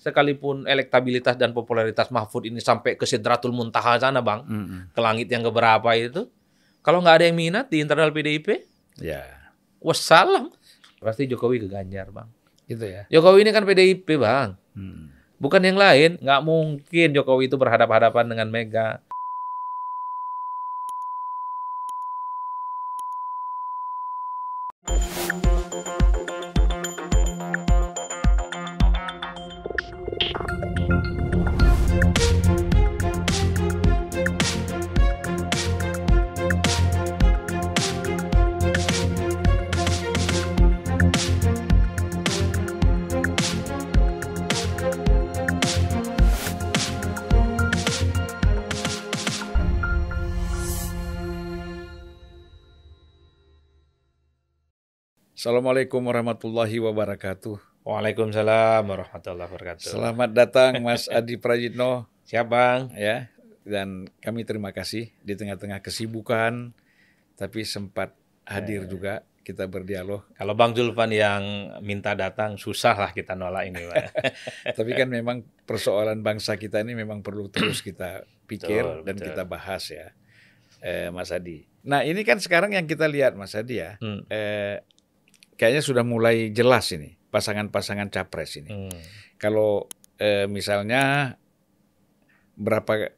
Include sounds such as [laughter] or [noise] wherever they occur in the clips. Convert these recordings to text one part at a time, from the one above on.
sekalipun elektabilitas dan popularitas Mahfud ini sampai ke Sidratul Muntaha sana, Bang, Mm-mm. ke langit yang keberapa itu, kalau nggak ada yang minat di internal PDIP, Ya, wassalam. Pasti Jokowi ke Ganjar, Bang. gitu ya. Jokowi ini kan PDIP, Bang. Mm. Bukan yang lain. Nggak mungkin Jokowi itu berhadapan-hadapan dengan Mega. Assalamualaikum warahmatullahi wabarakatuh. Waalaikumsalam warahmatullahi wabarakatuh. Selamat datang Mas [laughs] Adi Prajitno Siap, Bang? ya. Dan kami terima kasih di tengah-tengah kesibukan tapi sempat hadir juga kita berdialog. Kalau Bang Zulfan yang minta datang, susah lah kita nolak ini, Pak. [laughs] Tapi kan memang persoalan bangsa kita ini memang perlu terus [clears throat] kita pikir Betul, dan betul. kita bahas ya, eh, Mas Adi. Nah ini kan sekarang yang kita lihat Mas Adi ya, Hmm. eh, kayaknya sudah mulai jelas ini pasangan-pasangan capres ini. Hmm. Kalau eh, misalnya berapa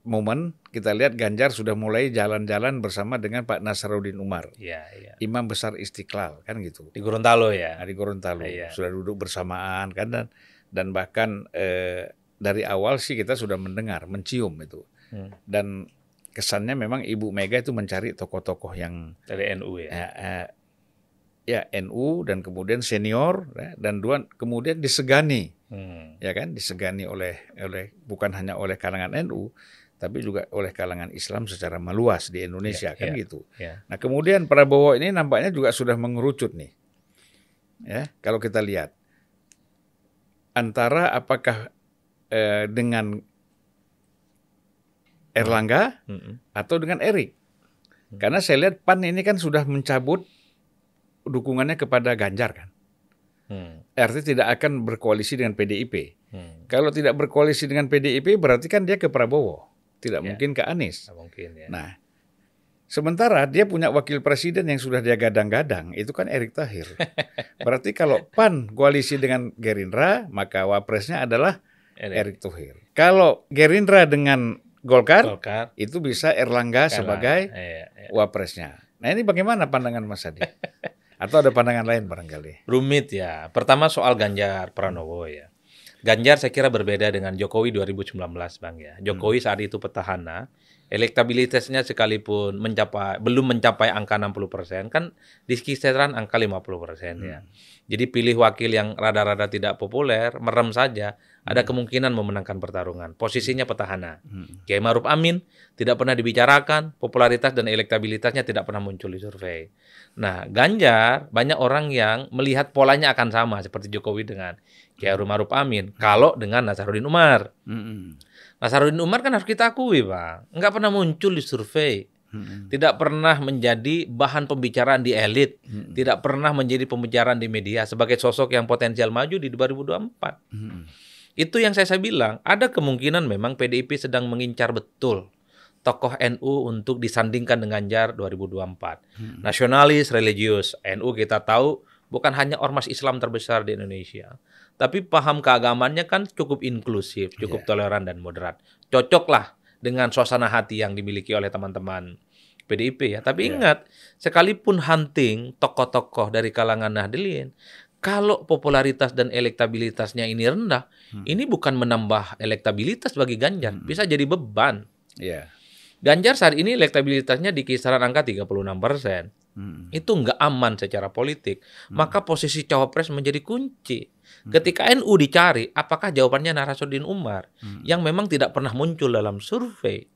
momen kita lihat Ganjar sudah mulai jalan-jalan bersama dengan Pak Nasaruddin Umar, Iya, iya. Imam Besar Istiqlal kan gitu. Di Gorontalo ya. Di Gorontalo Iya. sudah duduk bersamaan kan dan dan bahkan eh, dari awal sih kita sudah mendengar, mencium itu. Hmm. Dan kesannya memang Ibu Mega itu mencari tokoh-tokoh yang Dari NU ya. eh, eh, ya NU dan kemudian senior ya, dan dua kemudian disegani Hmm. ya kan disegani oleh oleh bukan hanya oleh kalangan NU tapi juga oleh kalangan Islam secara meluas di Indonesia Ya, kan ya. gitu. Ya. Nah, kemudian Prabowo ini nampaknya juga sudah mengerucut nih. Ya, kalau kita lihat antara apakah eh, dengan Erlangga Mm-mm. atau dengan Erik. Hmm. Karena saya lihat PAN ini kan sudah mencabut dukungannya kepada Ganjar kan. Hmm. Artinya tidak akan berkoalisi dengan PDIP. Hmm. Kalau tidak berkoalisi dengan PDIP berarti kan dia ke Prabowo, tidak Ya. mungkin ke Anies. Nggak mungkin ya. Nah, sementara dia punya wakil presiden yang sudah dia gadang-gadang, itu kan Erick Thohir. [laughs] Berarti kalau PAN koalisi dengan Gerindra, maka wapresnya adalah Erick Thohir. Kalau Gerindra dengan Golkar, Golkar. itu bisa Erlangga sebagai Iya, iya. wapresnya. Nah, ini bagaimana pandangan Mas Adi? [laughs] Atau ada pandangan lain barangkali? Rumit ya. Pertama soal Ganjar Pranowo ya. Ganjar saya kira berbeda dengan Jokowi 2019 Bang ya. Jokowi saat itu petahana, elektabilitasnya sekalipun mencapai belum mencapai angka 60% kan di kisaran angka 50% ya. Jadi pilih wakil yang rada-rada tidak populer, merem saja, ada kemungkinan memenangkan pertarungan. Posisinya petahana. Hmm. Kiai Maruf Amin tidak pernah dibicarakan, popularitas dan elektabilitasnya tidak pernah muncul di survei. Nah, Ganjar banyak orang yang melihat polanya akan sama seperti Jokowi dengan Kiai Maruf Amin kalau dengan Nasaruddin Umar. Hmm. Nasaruddin Umar kan harus kita akui, Bang, nggak pernah muncul di survei. Hmm. Tidak pernah menjadi bahan pembicaraan di elit, Hmm. tidak pernah menjadi pembicaraan di media sebagai sosok yang potensial maju di 2024. Hmm. Itu yang saya, saya bilang, ada kemungkinan memang PDIP sedang mengincar betul tokoh NU untuk disandingkan dengan Ganjar 2024. Hmm. Nasionalis, religius, NU kita tahu bukan hanya ormas Islam terbesar di Indonesia, tapi paham keagamannya kan cukup inklusif, cukup Iya. toleran dan moderat. Cocoklah dengan suasana hati yang dimiliki oleh teman-teman PDIP ya. Tapi Iya. ingat, sekalipun hunting tokoh-tokoh dari kalangan Nahdlin, kalau popularitas dan elektabilitasnya ini rendah, Hmm. ini bukan menambah elektabilitas bagi Ganjar, Hmm. bisa jadi beban. Ya. Ganjar saat ini elektabilitasnya di kisaran angka 36 persen. Hmm. Itu nggak aman secara politik. Hmm. Maka posisi cawapres menjadi kunci. Ketika NU dicari, apakah jawabannya Nasaruddin Umar Hmm. yang memang tidak pernah muncul dalam survei?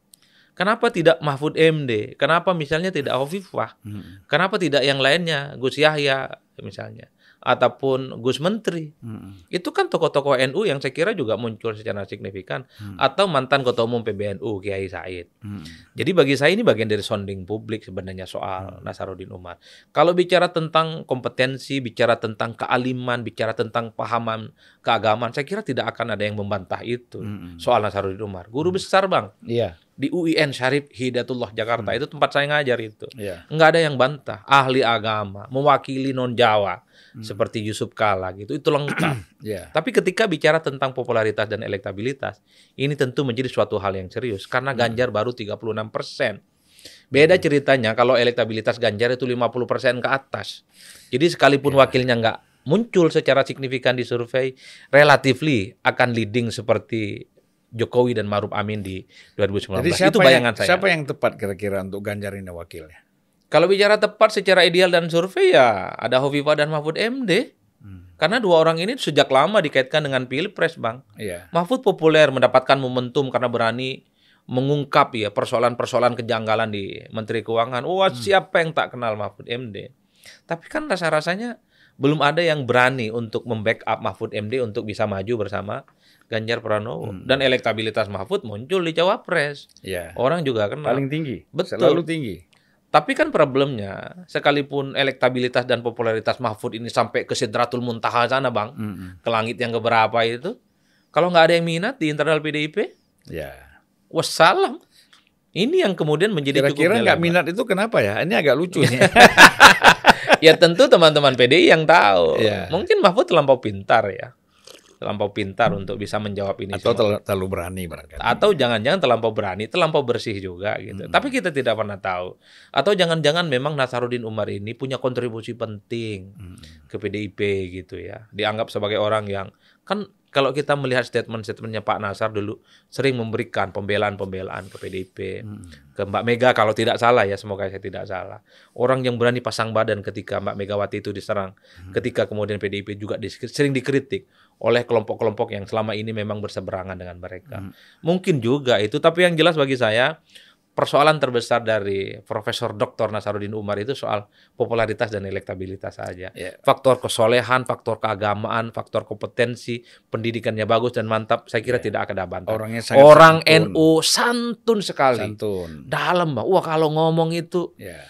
Kenapa tidak Mahfud MD? Kenapa misalnya tidak Hovifah? Hmm. Kenapa tidak yang lainnya, Gus Yahya misalnya? Ataupun Gus Menteri. Hmm. Itu kan tokoh-tokoh NU yang saya kira juga muncul secara signifikan Hmm. atau mantan ketua umum PBNU Kiai Said. Hmm. Jadi bagi saya ini bagian dari sounding publik sebenarnya soal Nasaruddin Umar. Kalau bicara tentang kompetensi, bicara tentang kealiman, bicara tentang pahaman keagamaan, saya kira tidak akan ada yang membantah itu Hmm. soal Nasaruddin Umar. Guru besar bang Iya, di UIN Syarif Hidayatullah Jakarta itu tempat saya ngajar itu. iya. Nggak ada yang bantah. Ahli agama, mewakili non Jawa Hmm. seperti Yusuf Kala gitu itu lengkap. [clears throat] Iya. Tapi ketika bicara tentang popularitas dan elektabilitas, ini tentu menjadi suatu hal yang serius karena Ganjar baru 36 persen. Beda ceritanya kalau elektabilitas Ganjar itu 50 persen ke atas. Jadi sekalipun wakilnya nggak muncul secara signifikan di survei, relatively akan leading seperti Jokowi dan Maruf Amin di 2019. Jadi siapa itu bayangan yang, saya. siapa yang tepat kira-kira untuk Ganjar ini wakilnya? Kalau bicara tepat secara ideal dan survei ya ada Hovifah dan Mahfud MD. Hmm. Karena dua orang ini sejak lama dikaitkan dengan Pilpres, Bang. Iya. Mahfud populer mendapatkan momentum karena berani mengungkap ya persoalan-persoalan kejanggalan di Menteri Keuangan. Wah, siapa yang tak kenal Mahfud MD? Tapi kan rasa-rasanya belum ada yang berani untuk membackup Mahfud MD untuk bisa maju bersama Ganjar Pranowo. Dan elektabilitas Mahfud muncul di Cawapres. Iya. Orang juga kenal. Paling tinggi. Betul. Selalu tinggi. Tapi kan problemnya, sekalipun elektabilitas dan popularitas Mahfud ini sampai ke Sidratul Muntaha sana, Bang, Hmm. ke langit yang keberapa itu, kalau nggak ada yang minat di internal PDIP, Ya. wassalam. Ini yang kemudian menjadi cukup Kira-kira nggak minat itu kenapa ya? Ini agak lucu nih. [laughs] Ya tentu teman-teman PDI yang tahu. Iya. Mungkin Mahfud terlampau pintar ya. Terlampau pintar untuk bisa menjawab ini Atau semua. terlalu, berani barangkali. Atau jangan-jangan terlampau berani, terlampau bersih juga gitu. Tapi kita tidak pernah tahu. Atau jangan-jangan memang Nasaruddin Umar ini punya kontribusi penting Hmm. ke PDIP gitu ya. Dianggap sebagai orang yang kan kalau kita melihat statement-statementnya Pak Nasar dulu sering memberikan pembelaan-pembelaan ke PDIP, Hmm. ke Mbak Mega kalau tidak salah ya, semoga saya tidak salah. Orang yang berani pasang badan ketika Mbak Megawati itu diserang, ketika kemudian PDIP juga dis- sering dikritik oleh kelompok-kelompok yang selama ini memang berseberangan dengan mereka. Hmm. Mungkin juga itu, tapi yang jelas bagi saya persoalan terbesar dari Profesor Dr. Nasaruddin Umar itu soal popularitas dan elektabilitas saja. Ya. Faktor kesolehan, faktor keagamaan, faktor kompetensi, pendidikannya bagus dan mantap, saya kira tidak akan ada bantah. Orangnya sangat Orang santun. NU santun sekali. Santun. Dalam. Wah, kalau ngomong itu Ya.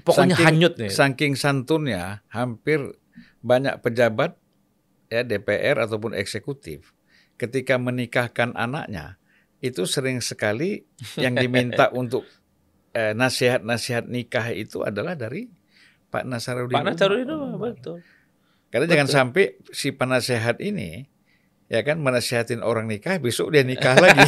pokoknya Saking- hanyut nih. Saking santunnya, hampir banyak pejabat ya DPR ataupun eksekutif ketika menikahkan anaknya itu sering sekali yang diminta [laughs] untuk eh, nasihat-nasihat nikah itu adalah dari Pak Nasaruddin. Pak. Nasaruddin Umar, betul. Karena jangan sampai si penasehat ini ya kan menasihatin orang nikah besok dia nikah [laughs] lagi.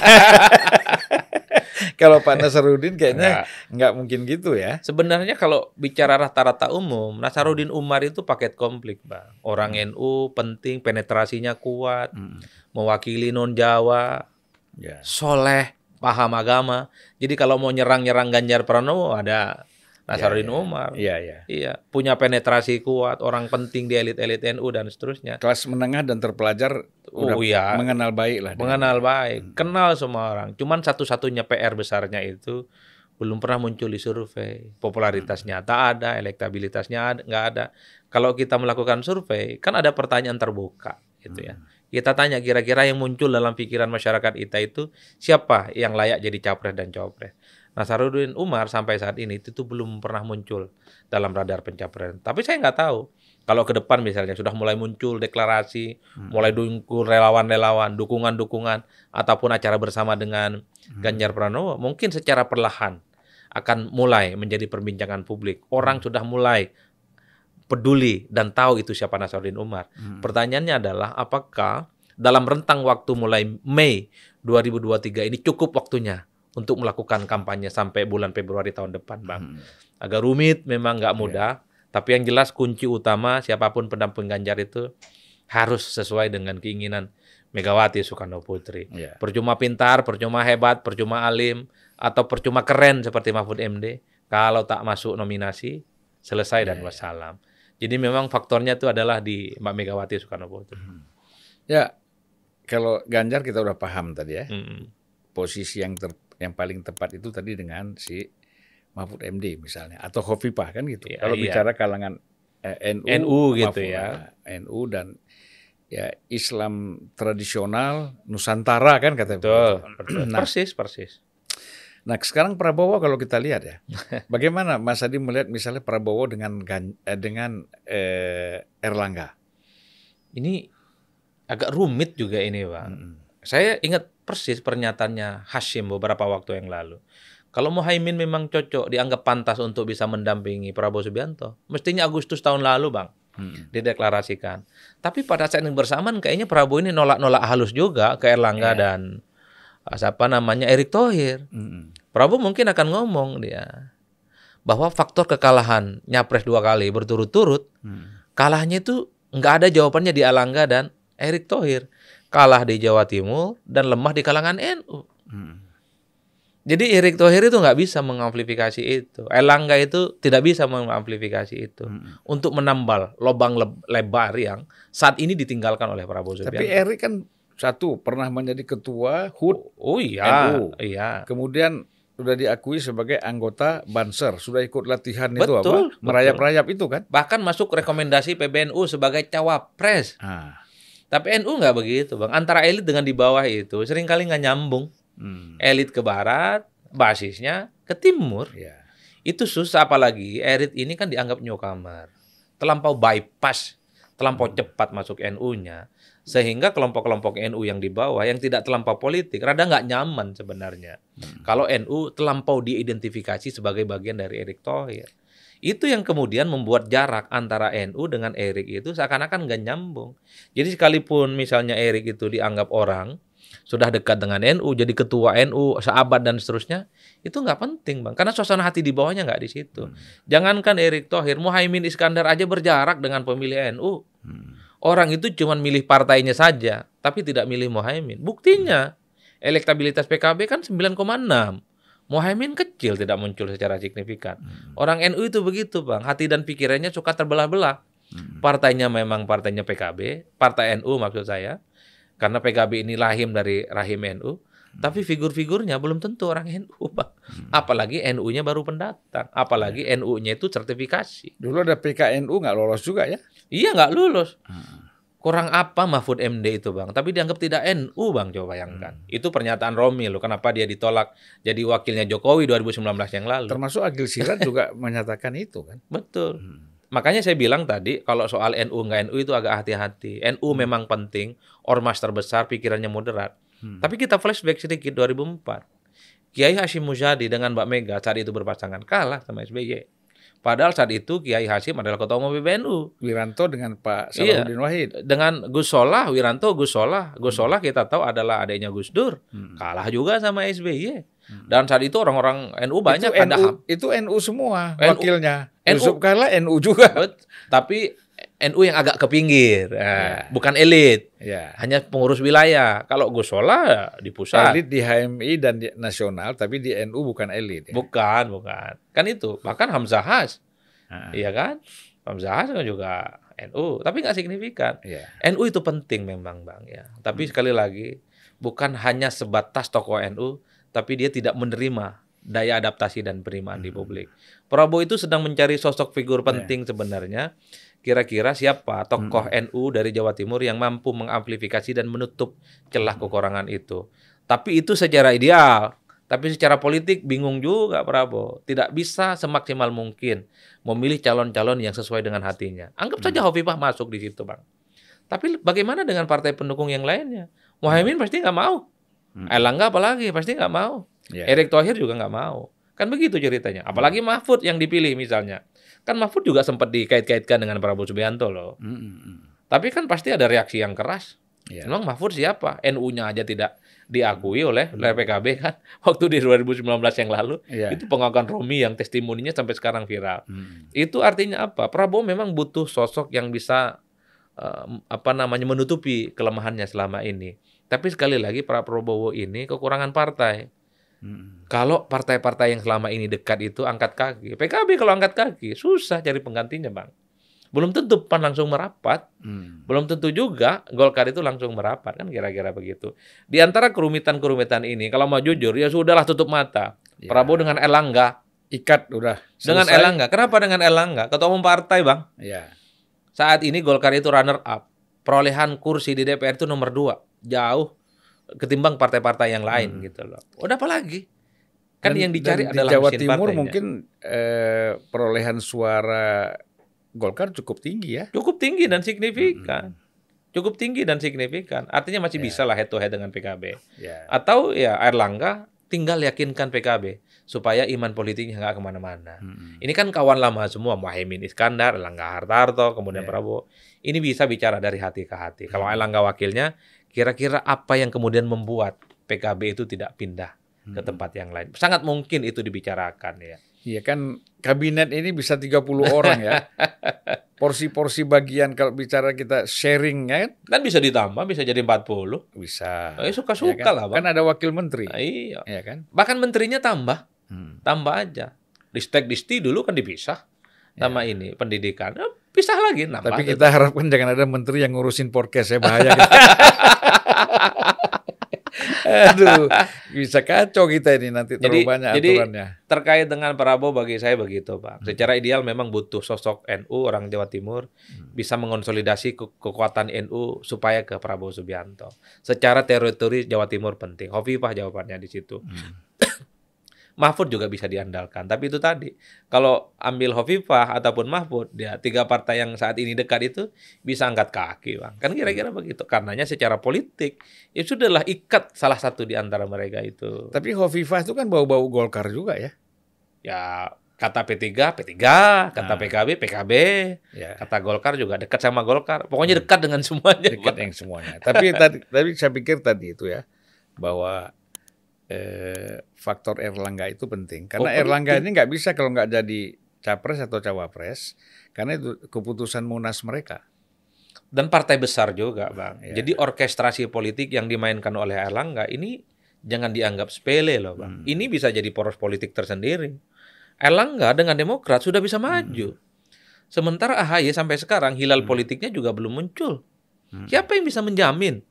Kalau Pak Nasaruddin kayaknya nggak mungkin gitu ya. Sebenarnya kalau bicara rata-rata umum, Nasaruddin Umar itu paket komplit, Bang. Orang NU penting, penetrasinya kuat, Hmm. mewakili non Jawa, Ya. soleh, paham agama. Jadi kalau mau nyerang-nyerang Ganjar Pranowo ada Nasaruddin Ya, ya. Umar. Iya, iya. Iya, punya penetrasi kuat, orang penting di elit-elit NU dan seterusnya. Kelas menengah dan terpelajar Oh udah iya, mengenal baik lah. dia. mengenal baik, kenal semua orang. Cuman satu-satunya PR besarnya itu belum pernah muncul di survei. Popularitasnya tak ada, elektabilitasnya ada, nggak ada. Kalau kita melakukan survei, kan ada pertanyaan terbuka, gitu ya. Kita tanya kira-kira yang muncul dalam pikiran masyarakat kita itu siapa yang layak jadi capres dan cawapres. Nasaruddin Umar sampai saat ini itu belum pernah muncul dalam radar pencapresan. Tapi saya nggak tahu kalau ke depan misalnya sudah mulai muncul deklarasi, mulai dukung relawan-relawan, dukungan-dukungan ataupun acara bersama dengan Ganjar Pranowo, mungkin secara perlahan akan mulai menjadi perbincangan publik. Orang sudah mulai peduli dan tahu itu siapa Nasaruddin Umar. Hmm. Pertanyaannya adalah apakah dalam rentang waktu mulai Mei 2023 ini cukup waktunya untuk melakukan kampanye sampai bulan Februari tahun depan, Bang. Hmm. Agak rumit, memang nggak mudah. Tapi yang jelas kunci utama siapa pun pendamping Ganjar itu harus sesuai dengan keinginan Megawati Soekarno Putri. Iya. Percuma pintar, percuma hebat, percuma alim, atau percuma keren seperti Mahfud MD. Kalau tak masuk nominasi, selesai dan Iya, iya. wassalam. Jadi memang faktornya itu adalah di Mbak Megawati Soekarno Putri. Ya, kalau Ganjar kita udah paham tadi ya. Mm. Posisi yang ter- yang paling tepat itu tadi dengan si Mahfud MD misalnya atau Hovifah kan gitu. Iya, kalau iya. bicara kalangan eh, NU, NU gitu ya. NU dan ya Islam tradisional Nusantara kan kata Betul, betul. Nah, persis, persis. nah sekarang Prabowo kalau kita lihat ya, [laughs] bagaimana Mas Adi melihat misalnya Prabowo dengan Gan- eh, dengan eh, Erlangga? Ini agak rumit juga ini, Bang. Mm-mm. Saya ingat persis pernyataannya Hashim beberapa waktu yang lalu. Kalau Muhaimin memang cocok, dianggap pantas untuk bisa mendampingi Prabowo Subianto, mestinya Agustus tahun lalu, Bang, Mm-mm. dideklarasikan. Tapi pada saat yang bersamaan kayaknya Prabowo ini nolak-nolak halus juga ke Erlangga Iya. dan siapa namanya Erick Thohir. Mm-mm. Prabowo mungkin akan ngomong dia bahwa faktor kekalahan nyapres dua kali berturut-turut Mm. kalahnya itu nggak ada jawabannya di Alangga dan Erick Thohir. Kalah di Jawa Timur dan lemah di kalangan NU. Mm. Jadi Erick Thohir itu nggak bisa mengamplifikasi itu. Erlangga itu tidak bisa mengamplifikasi itu. Mm. Untuk menambal lubang leb- lebar yang saat ini ditinggalkan oleh Prabowo Tapi Subianto. Erik kan satu pernah menjadi ketua HUT, oh iya, NU. iya. kemudian sudah diakui sebagai anggota Banser, sudah ikut latihan itu Betul, apa? betul. Merayap-rayap itu kan? Bahkan masuk rekomendasi PBNU sebagai cawapres. Ah. Tapi NU nggak begitu, Bang. Antara elit dengan di bawah itu sering kali nggak nyambung. Hmm. Elit ke barat, basisnya ke timur. Ya. Itu susah apalagi elit ini kan dianggap newcomer. Terlampau bypass, terlampau cepat masuk NU-nya. Sehingga kelompok-kelompok NU yang di bawah yang tidak terlampau politik rada nggak nyaman sebenarnya. Kalau NU terlampau diidentifikasi sebagai bagian dari Erick Thohir. Itu yang kemudian membuat jarak antara NU dengan Erik itu seakan-akan nggak nyambung. Jadi sekalipun misalnya Erik itu dianggap orang sudah dekat dengan NU, jadi ketua NU, sahabat dan seterusnya, itu nggak penting bang, karena suasana hati di bawahnya nggak di situ. Jangankan Erik Thohir, Muhaimin Iskandar aja berjarak dengan pemilih NU. Hmm. Orang itu cuma milih partainya saja, tapi tidak milih Muhaimin. Buktinya, elektabilitas PKB kan 9,6. Muhaimin kecil tidak muncul secara signifikan. Orang NU itu begitu bang, hati dan pikirannya suka terbelah-belah. Hmm. Partainya memang partainya PKB, partai NU maksud saya, karena PKB ini lahim dari rahim NU. Tapi figur-figurnya belum tentu orang NU, bang. Apalagi NU-nya baru pendatang, apalagi NU-nya itu sertifikasi. Dulu ada PKNU nggak lolos juga ya? Iya nggak lulus. Hmm. Kurang apa Mahfud MD itu bang? Tapi dianggap tidak NU bang, coba bayangkan. Itu pernyataan Romi loh. Kenapa dia ditolak jadi wakilnya Jokowi 2019 yang lalu? Termasuk Agil Sirat juga [laughs] menyatakan itu kan? Betul. Hmm. Makanya saya bilang tadi kalau soal NU nggak NU itu agak hati-hati. NU memang penting, ormas terbesar, pikirannya moderat. Hmm. Tapi kita flashback sedikit 2004. Kiai Hashim Muzadi dengan Mbak Mega saat itu berpasangan kalah sama SBY. Padahal saat itu Kiai Hashim adalah ketua umum PBNU. Wiranto dengan Pak Iya. Salahuddin Wahid. Dengan Gus Solah, Wiranto Gus Solah. Gus Solah kita tahu adalah adiknya Gus Dur. Hmm. Kalah juga sama SBY. Dan saat itu orang-orang NU banyak itu ada NU, itu NU semua NU. wakilnya. NU. Yusuf Kala NU juga. Bet- tapi NU yang agak ke pinggir, eh, Ya. bukan elit, Ya. hanya pengurus wilayah. Kalau Gus Solah ya di pusat, Elit di HMI dan di nasional, tapi di NU bukan elit. Ya. bukan, bukan. Kan itu. Bahkan Hamzah Has, Ah, iya kan? Hamzah Has kan juga NU, tapi nggak signifikan. iya. NU itu penting memang bang ya. Tapi sekali lagi bukan hanya sebatas tokoh NU, tapi dia tidak menerima daya adaptasi dan penerimaan di publik. Prabowo itu sedang mencari sosok figur penting sebenarnya. Kira-kira siapa tokoh NU dari Jawa Timur yang mampu mengamplifikasi dan menutup celah kekurangan itu. Tapi itu secara ideal. Tapi secara politik bingung juga Prabowo. Tidak bisa semaksimal mungkin memilih calon-calon yang sesuai dengan hatinya. Anggap saja Hovifah masuk di situ, Bang. Tapi bagaimana dengan partai pendukung yang lainnya? Muhaimin pasti nggak mau. Hmm. Erlangga apalagi pasti nggak mau. Ya. Erick Thohir juga nggak mau. Kan begitu ceritanya. Apalagi Mahfud yang dipilih misalnya. Kan Mahfud juga sempat dikait-kaitkan dengan Prabowo Subianto loh. Mm, mm. Tapi kan pasti ada reaksi yang keras. Ya. Memang Mahfud siapa? NU-nya aja tidak diakui oleh, oleh PKB kan. [laughs] Waktu di 2019 yang lalu. Iya. Itu pengakuan Romi yang testimoninya sampai sekarang viral. Mm. Itu artinya apa? Prabowo memang butuh sosok yang bisa eh, apa namanya menutupi kelemahannya selama ini. Tapi sekali lagi Pak Prabowo ini kekurangan partai. Kalau partai-partai yang selama ini dekat itu angkat kaki. PKB kalau angkat kaki susah cari penggantinya, Bang. Belum tentu PAN langsung merapat, Mm. belum tentu juga Golkar itu langsung merapat kan kira-kira begitu. Di antara kerumitan-kerumitan ini kalau mau jujur ya sudahlah tutup mata. Ya. Prabowo dengan Erlangga ikat udah. Dengan selesai. Erlangga. Kenapa dengan Erlangga? Ketua umum partai, Bang. Ya. Saat ini Golkar itu runner up. Perolehan kursi di DPR itu nomor dua. Jauh ketimbang partai-partai yang lain gitu loh. Udah apa lagi? Kan Dan- yang dicari dan adalah di Jawa mesin Timur partainya. mungkin eh, perolehan suara Golkar cukup tinggi ya. cukup tinggi dan signifikan. Cukup tinggi dan signifikan. Artinya masih Ya. bisa lah head to head dengan PKB. Ya. Atau ya Erlangga tinggal yakinkan PKB supaya iman politiknya nggak ke mana-mana. Mm-mm. Ini kan kawan lama semua, Mohaimin Iskandar, Erlangga Hartarto, kemudian Ya. Prabowo. Ini bisa bicara dari hati ke hati. Kalau Erlangga wakilnya, kira-kira apa yang kemudian membuat PKB itu tidak pindah ke Mm-mm. tempat yang lain? Sangat mungkin itu dibicarakan ya. Iya kan kabinet ini bisa 30 [laughs] orang ya. Porsi-porsi bagian kalau bicara kita sharing ya kan Kan bisa ditambah, bisa jadi 40. bisa. Eh, suka-suka Ya kan? lah, Bang. Kan ada wakil menteri. Nah, iya. Ya kan? Bahkan menterinya tambah, Hmm. tambah aja. Ristek Disti dulu kan dipisah sama Ya. ini pendidikan. Eh, pisah lagi. Tapi gitu. kita harapkan jangan ada menteri yang ngurusin podcast ya bahaya. kita. [laughs] Aduh, bisa kacau kita ini nanti terlalu Jadi- banyak jadi- aturannya. terkait dengan Prabowo bagi saya begitu Pak. Secara ideal memang butuh sosok NU orang Jawa Timur bisa mengonsolidasi ke- kekuatan NU supaya ke Prabowo Subianto. Secara teritori Jawa Timur penting. Hovifah jawabannya di situ. Hmm. Mahfud juga bisa diandalkan. Tapi itu tadi, kalau ambil Hovifah ataupun Mahfud, ya tiga partai yang saat ini dekat itu bisa angkat kaki, bang. Kan kira-kira begitu. Karenanya secara politik, ya sudahlah ikat salah satu di antara mereka itu. Tapi Hovifah itu kan bau-bau Golkar juga ya. Ya kata P3, P3, kata Nah. PKB, PKB, Ya. kata Golkar juga dekat sama Golkar. Pokoknya dekat dengan semuanya. dekat Bang. yang semuanya. Tapi tadi, tapi saya pikir tadi itu ya bahwa eh, faktor Erlangga itu penting karena Oh. Erlangga ini nggak bisa kalau nggak jadi capres atau cawapres karena itu keputusan munas mereka. Dan partai besar juga, bang. Ya. Jadi orkestrasi politik yang dimainkan oleh Erlangga ini jangan dianggap sepele loh, bang. Hmm. Ini bisa jadi poros politik tersendiri. Erlangga dengan Demokrat sudah bisa maju. Sementara AHY sampai sekarang hilal Hmm. politiknya juga belum muncul. Hmm. Siapa yang bisa menjamin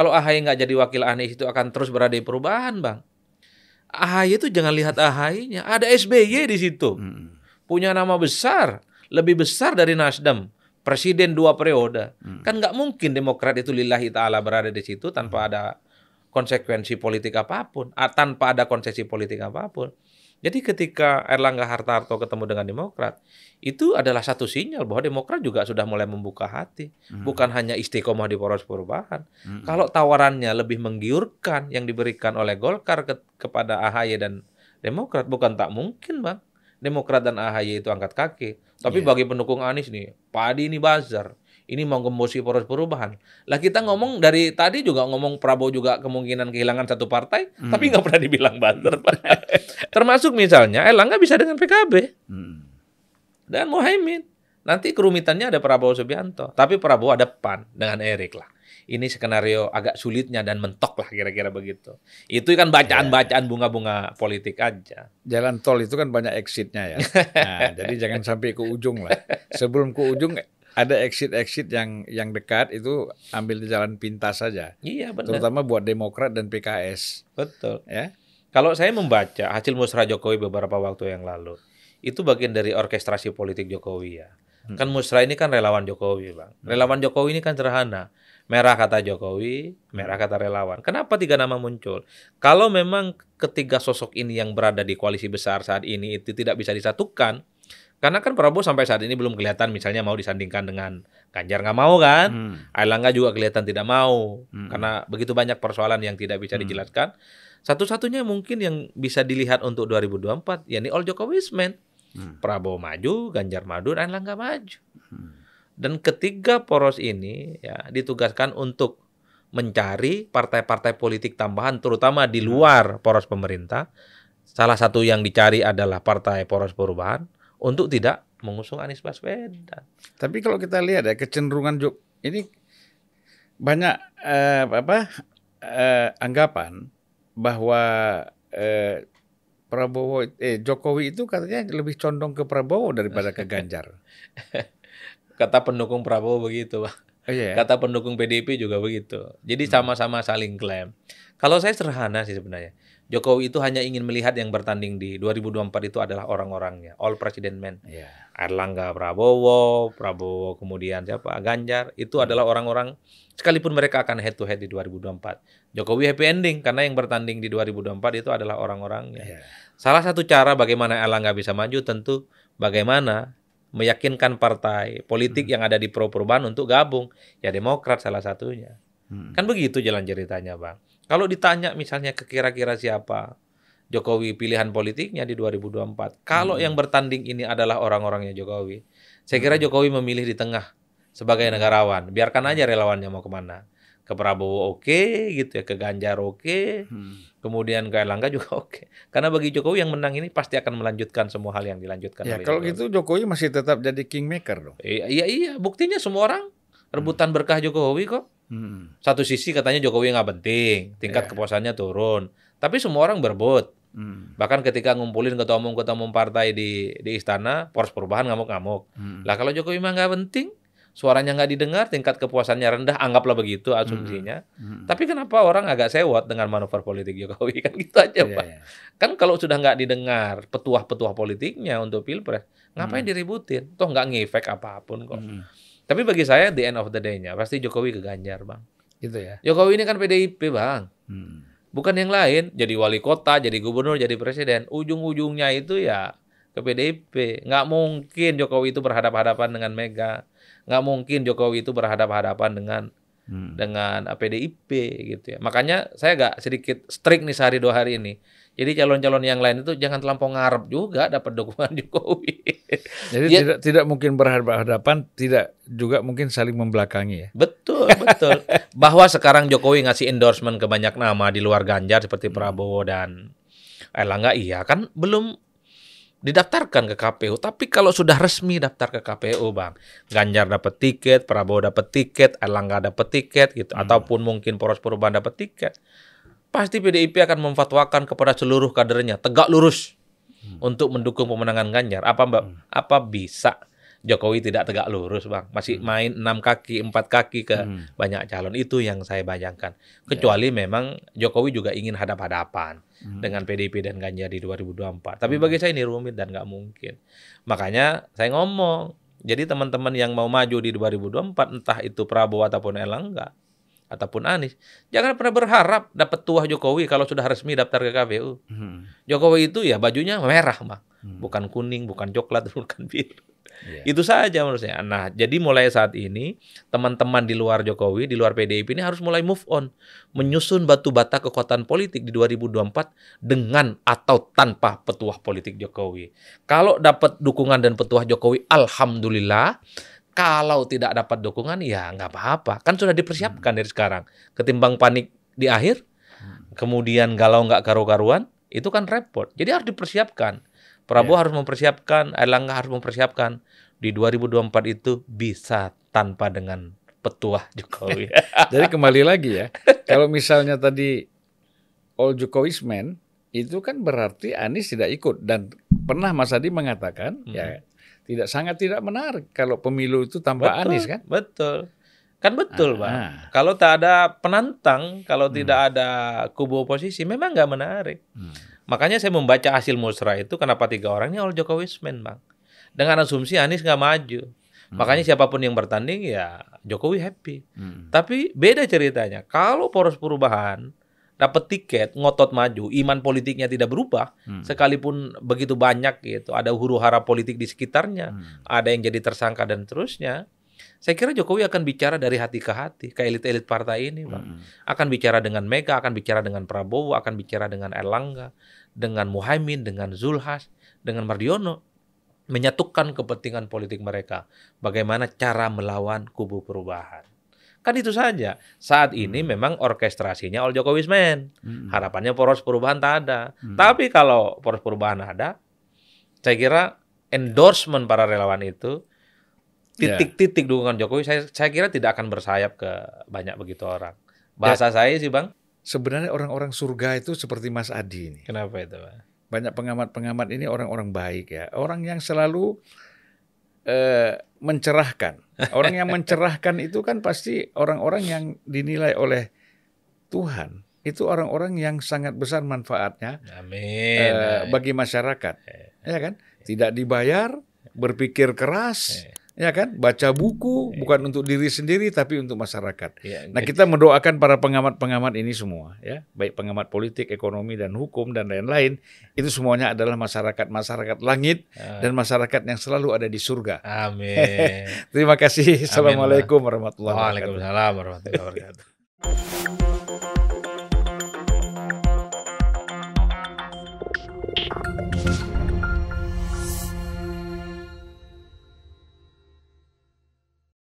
kalau AHY nggak jadi wakil Anies itu akan terus berada di perubahan, bang? AHY itu jangan lihat AHY-nya, ada SBY di situ Hmm. punya nama besar, lebih besar dari Nasdem, presiden dua periode. Hmm. Kan nggak mungkin Demokrat itu lillahi ta'ala berada di situ tanpa ada konsekuensi politik apa pun, tanpa ada konsesi politik apa pun. Jadi ketika Erlangga Hartarto ketemu dengan Demokrat, itu adalah satu sinyal bahwa Demokrat juga sudah mulai membuka hati. Hmm. Bukan hanya istiqomah di poros perubahan. Hmm. Kalau tawarannya lebih menggiurkan yang diberikan oleh Golkar ke- kepada AHY dan Demokrat, bukan tak mungkin, Bang. Demokrat dan AHY itu angkat kaki. Tapi Iya. bagi pendukung Anies nih, padi ini bazar. Ini mau gembosi poros perubahan. Lah kita ngomong dari tadi juga ngomong Prabowo juga kemungkinan kehilangan satu partai, Hmm. tapi nggak pernah dibilang. Pak. [laughs] Termasuk misalnya Erlangga bisa dengan PKB Hmm. dan Mohaimin. Nanti kerumitannya ada Prabowo Subianto, tapi Prabowo ada PAN dengan Erik lah. Ini skenario agak sulitnya dan mentok lah kira-kira begitu. Itu kan bacaan-bacaan bunga-bunga politik aja. Jalan tol itu kan banyak exitnya ya. [laughs] Nah, jadi jangan sampai ke ujung lah. Sebelum ke ujung ada exit-exit yang yang dekat itu ambil di jalan pintas saja. Iya benar, Terutama buat Demokrat dan PKS betul. ya. Kalau saya membaca hasil musrah Jokowi beberapa waktu yang lalu, itu bagian dari orkestrasi politik Jokowi ya. Hmm. Kan musrah ini kan relawan Jokowi, Bang. Relawan Jokowi ini kan sederhana. Merah kata Jokowi, merah kata relawan. Kenapa tiga nama muncul? Kalau memang ketiga sosok ini yang berada di koalisi besar saat ini itu tidak bisa disatukan, karena kan Prabowo sampai saat ini belum kelihatan misalnya mau disandingkan dengan Ganjar nggak mau kan? Hmm. Erlangga juga kelihatan tidak mau Hmm. karena begitu banyak persoalan yang tidak bisa Hmm. dijelaskan. Satu-satunya mungkin yang bisa dilihat untuk 2024 yakni all Jokowismen. Hmm. Prabowo maju, Ganjar maju, dan Erlangga maju. Hmm. Dan ketiga poros ini ya ditugaskan untuk mencari partai-partai politik tambahan terutama di luar poros pemerintah. Salah satu yang dicari adalah partai poros perubahan untuk tidak mengusung Anies Baswedan. Tapi kalau kita lihat ya kecenderungan Jok ini banyak eh, apa eh, anggapan bahwa eh, Prabowo eh Jokowi itu katanya lebih condong ke Prabowo daripada ke Ganjar. [laughs] Kata pendukung Prabowo begitu, Pak. Oh iya. ya? Kata pendukung PDIP juga begitu. Jadi sama-sama saling klaim. Kalau saya sederhana sih sebenarnya. Jokowi itu hanya ingin melihat yang bertanding di 2024 itu adalah orang-orangnya, all president men. Ya. Erlangga Prabowo, Prabowo kemudian siapa? Ganjar, itu adalah orang-orang sekalipun mereka akan head to head di 2024. Jokowi happy ending karena yang bertanding di 2024 itu adalah orang-orangnya. Ya. Salah satu cara bagaimana Erlangga bisa maju tentu bagaimana meyakinkan partai politik yang ada di pro perubahan untuk gabung. Ya Demokrat salah satunya. Hmm. Kan begitu jalan ceritanya, Bang. Kalau ditanya misalnya ke kira-kira siapa Jokowi pilihan politiknya di 2024, kalau Hmm. yang bertanding ini adalah orang-orangnya Jokowi, saya kira Jokowi memilih di tengah sebagai negarawan. Biarkan aja relawannya mau ke mana. Ke Prabowo oke gitu ya, ke Ganjar oke, Hmm. kemudian ke Erlangga juga oke. Karena bagi Jokowi yang menang ini pasti akan melanjutkan semua hal yang dilanjutkan Ya kalau Jokowi. gitu Jokowi masih tetap jadi kingmaker dong. Iya, iya, iya, buktinya semua orang rebutan berkah Jokowi kok. Hmm. Satu sisi katanya Jokowi nggak penting, tingkat Iya. kepuasannya turun. Tapi semua orang berebut. Hmm. Bahkan ketika ngumpulin ketua umum ketua umum partai di di istana, poros perubahan ngamuk-ngamuk. Hmm. Lah kalau Jokowi mah nggak penting, suaranya nggak didengar, tingkat kepuasannya rendah, anggaplah begitu asumsinya. Hmm. Tapi kenapa orang agak sewot dengan manuver politik Jokowi [laughs] kan gitu aja, Iya, Pak. iya. Kan kalau sudah nggak didengar petuah-petuah politiknya untuk pilpres, ngapain Hmm. diributin? Toh nggak ngefek apa pun kok. Hmm. Tapi bagi saya the end of the day-nya pasti Jokowi ke Ganjar, Bang. Gitu ya. Jokowi ini kan PDIP, Bang. Hmm. Bukan yang lain, jadi wali kota, jadi gubernur, jadi presiden. Ujung-ujungnya itu ya ke PDIP. Nggak mungkin Jokowi itu berhadapan-hadapan dengan Mega. Nggak mungkin Jokowi itu berhadapan-hadapan dengan Hmm. dengan PDIP gitu ya. Makanya saya agak sedikit strict nih sehari dua hari ini. Jadi calon-calon yang lain itu jangan terlampau ngarep juga dapat dukungan [laughs] Jokowi. Jadi Ya. tidak tidak mungkin berhadapan, tidak juga mungkin saling membelakangi ya. Betul, betul. [laughs] Bahwa sekarang Jokowi ngasih endorsement ke banyak nama di luar Ganjar seperti Prabowo dan Erlangga, iya kan belum didaftarkan ke KPU. Tapi kalau sudah resmi daftar ke KPU, Bang, Ganjar dapat tiket, Prabowo dapat tiket, Erlangga dapat tiket gitu, ataupun mungkin poros perubahan dapat tiket. Pasti PDIP akan memfatwakan kepada seluruh kadernya tegak lurus untuk mendukung pemenangan Ganjar. Apa Mbak? Apa bisa Jokowi tidak tegak lurus, Bang? Masih main enam kaki, empat kaki ke Hmm. banyak calon itu yang saya bayangkan. Kecuali memang Jokowi juga ingin hadap-hadapan Hmm. dengan PDIP dan Ganjar di 2024. Tapi bagi saya ini rumit dan nggak mungkin. Makanya saya ngomong, jadi teman-teman yang mau maju di 2024 entah itu Prabowo ataupun Erlangga ataupun Anies, jangan pernah berharap dapat tuah Jokowi kalau sudah resmi daftar ke KPU. Hmm. Jokowi itu ya bajunya merah, Bang. Hmm. Bukan kuning, bukan coklat, [laughs] bukan biru. Iya. Itu saja menurut saya. Nah, jadi mulai saat ini teman-teman di luar Jokowi, di luar PDIP ini harus mulai move on, menyusun batu bata kekuatan politik di 2024 dengan atau tanpa petuah politik Jokowi. Kalau dapat dukungan dan petuah Jokowi, alhamdulillah. Kalau tidak dapat dukungan, ya nggak apa-apa. Kan sudah dipersiapkan dari sekarang. Ketimbang panik di akhir, kemudian galau nggak karu-karuan, itu kan repot. Jadi harus dipersiapkan. Prabowo harus mempersiapkan, Erlangga harus mempersiapkan di 2024 itu bisa tanpa dengan petuah [laughs] Jokowi. [laughs] Jadi kembali lagi ya, kalau misalnya tadi all Jokowi's men, itu kan berarti Anies tidak ikut dan pernah Mas Adi mengatakan Hmm. ya tidak sangat tidak menarik kalau pemilu itu tanpa Anies kan? Betul. Kan betul, Ah, Bang. ah. Kalau tak ada penantang, kalau Hmm. tidak ada kubu oposisi, memang nggak menarik. Hmm. Makanya saya membaca hasil musrah itu kenapa tiga orang ini all Jokowi's men, Bang. Dengan asumsi Anies nggak maju. Makanya siapa pun yang bertanding ya Jokowi happy. Hmm. Tapi beda ceritanya. Kalau poros perubahan dapat tiket, ngotot maju, iman politiknya tidak berubah, Hmm. sekalipun begitu banyak gitu, ada huru hara politik di sekitarnya, Hmm. ada yang jadi tersangka dan terusnya. Saya kira Jokowi akan bicara dari hati ke hati ke elit-elit partai ini, Bang. Hmm. Akan bicara dengan Mega, akan bicara dengan Prabowo, akan bicara dengan Erlangga, dengan Muhaimin, dengan Zulhas, dengan Mardiono menyatukan kepentingan politik mereka. Bagaimana cara melawan kubu perubahan. Kan itu saja. Saat ini memang orkestrasinya all Jokowi's men. Hmm. Harapannya poros perubahan tak ada. Hmm. Tapi kalau poros perubahan ada, saya kira endorsement para relawan itu. Titik-titik dukungan Jokowi saya saya kira tidak akan bersayap ke banyak begitu orang. Bahasa saya sih, Bang. Sebenarnya orang-orang surga itu seperti Mas Adi ini. Kenapa itu, Bang? Banyak pengamat-pengamat ini orang-orang baik ya, orang yang selalu eh, mencerahkan. Orang yang [laughs] mencerahkan itu kan pasti orang-orang yang dinilai oleh Tuhan itu orang-orang yang sangat besar manfaatnya Amin. eh, bagi masyarakat. Ya kan? Tidak dibayar, berpikir keras, ya kan? Baca buku bukan untuk diri sendiri tapi untuk masyarakat. Ya, Nah, kita mendoakan para pengamat-pengamat ini semua, ya, baik pengamat politik, ekonomi dan hukum dan lain-lain, itu semuanya adalah masyarakat-masyarakat langit Ah. dan masyarakat yang selalu ada di surga. Amin. [laughs] Terima kasih. Assalamualaikum warahmatullahi wabarakatuh. Waalaikumsalam warahmatullahi wabarakatuh.